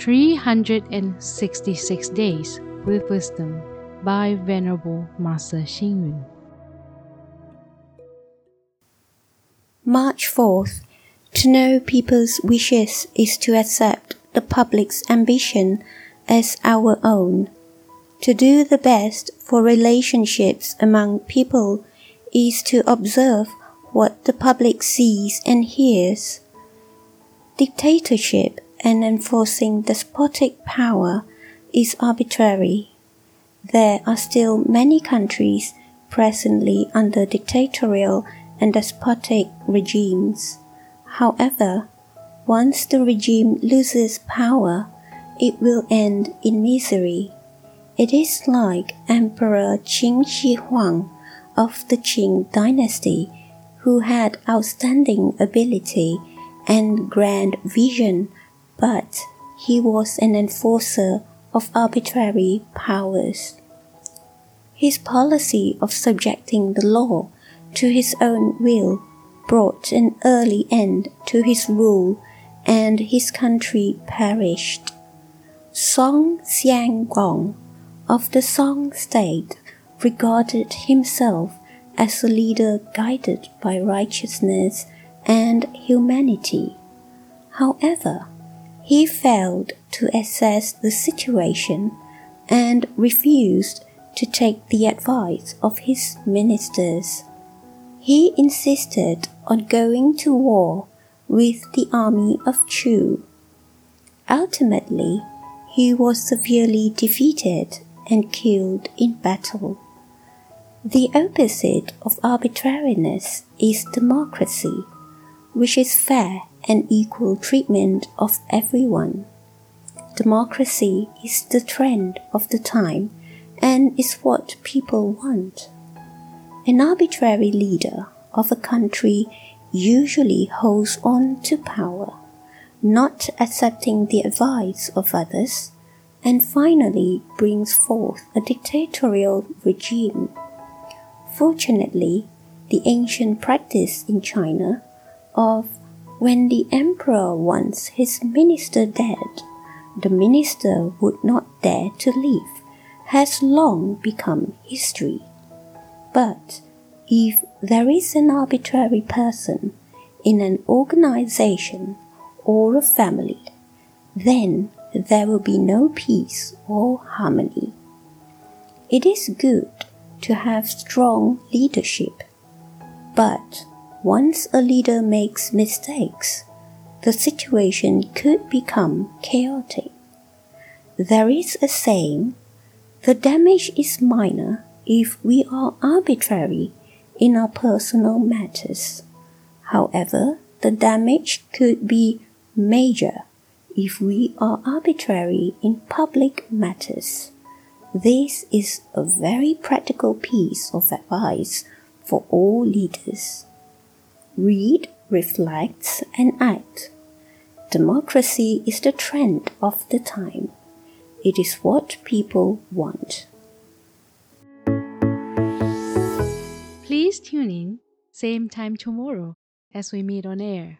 366 Days with Wisdom by Venerable Master Xing Yun. March 4th. To know people's wishes is to accept the public's ambition as our own. To do the best for relationships among people is to observe what the public sees and hears. Dictatorship and enforcing despotic power is arbitrary. There are still many countries presently under dictatorial and despotic regimes. However, once the regime loses power, it will end in misery. It is like Emperor Qin Shi Huang of the Qin dynasty, who had outstanding ability and grand vision, but he was an enforcer of arbitrary powers. His policy of subjecting the law to his own will brought an early end to his rule, and his country perished. Song Xianggong of the Song state regarded himself as a leader guided by righteousness and humanity. However, he failed to assess the situation and refused to take the advice of his ministers. He insisted on going to war with the army of Chu. Ultimately, he was severely defeated and killed in battle. The opposite of arbitrariness is democracy, which is fair and equal treatment of everyone. Democracy is the trend of the time and is what people want. An arbitrary leader of a country usually holds on to power, not accepting the advice of others, and finally brings forth a dictatorial regime. Fortunately, the ancient practice in China of when the emperor wants his minister dead, the minister would not dare to leave has long become history. But if there is an arbitrary person in an organization or a family, then there will be no peace or harmony. It is good to have strong leadership, but once a leader makes mistakes, the situation could become chaotic. There is a saying the damage is minor if we are arbitrary in our personal matters. However, the damage could be major if we are arbitrary in public matters. This is a very practical piece of advice for all leaders. Read, reflect, and act. Democracy is the trend of the time. It is what people want. Please tune in, same time tomorrow as we meet on air.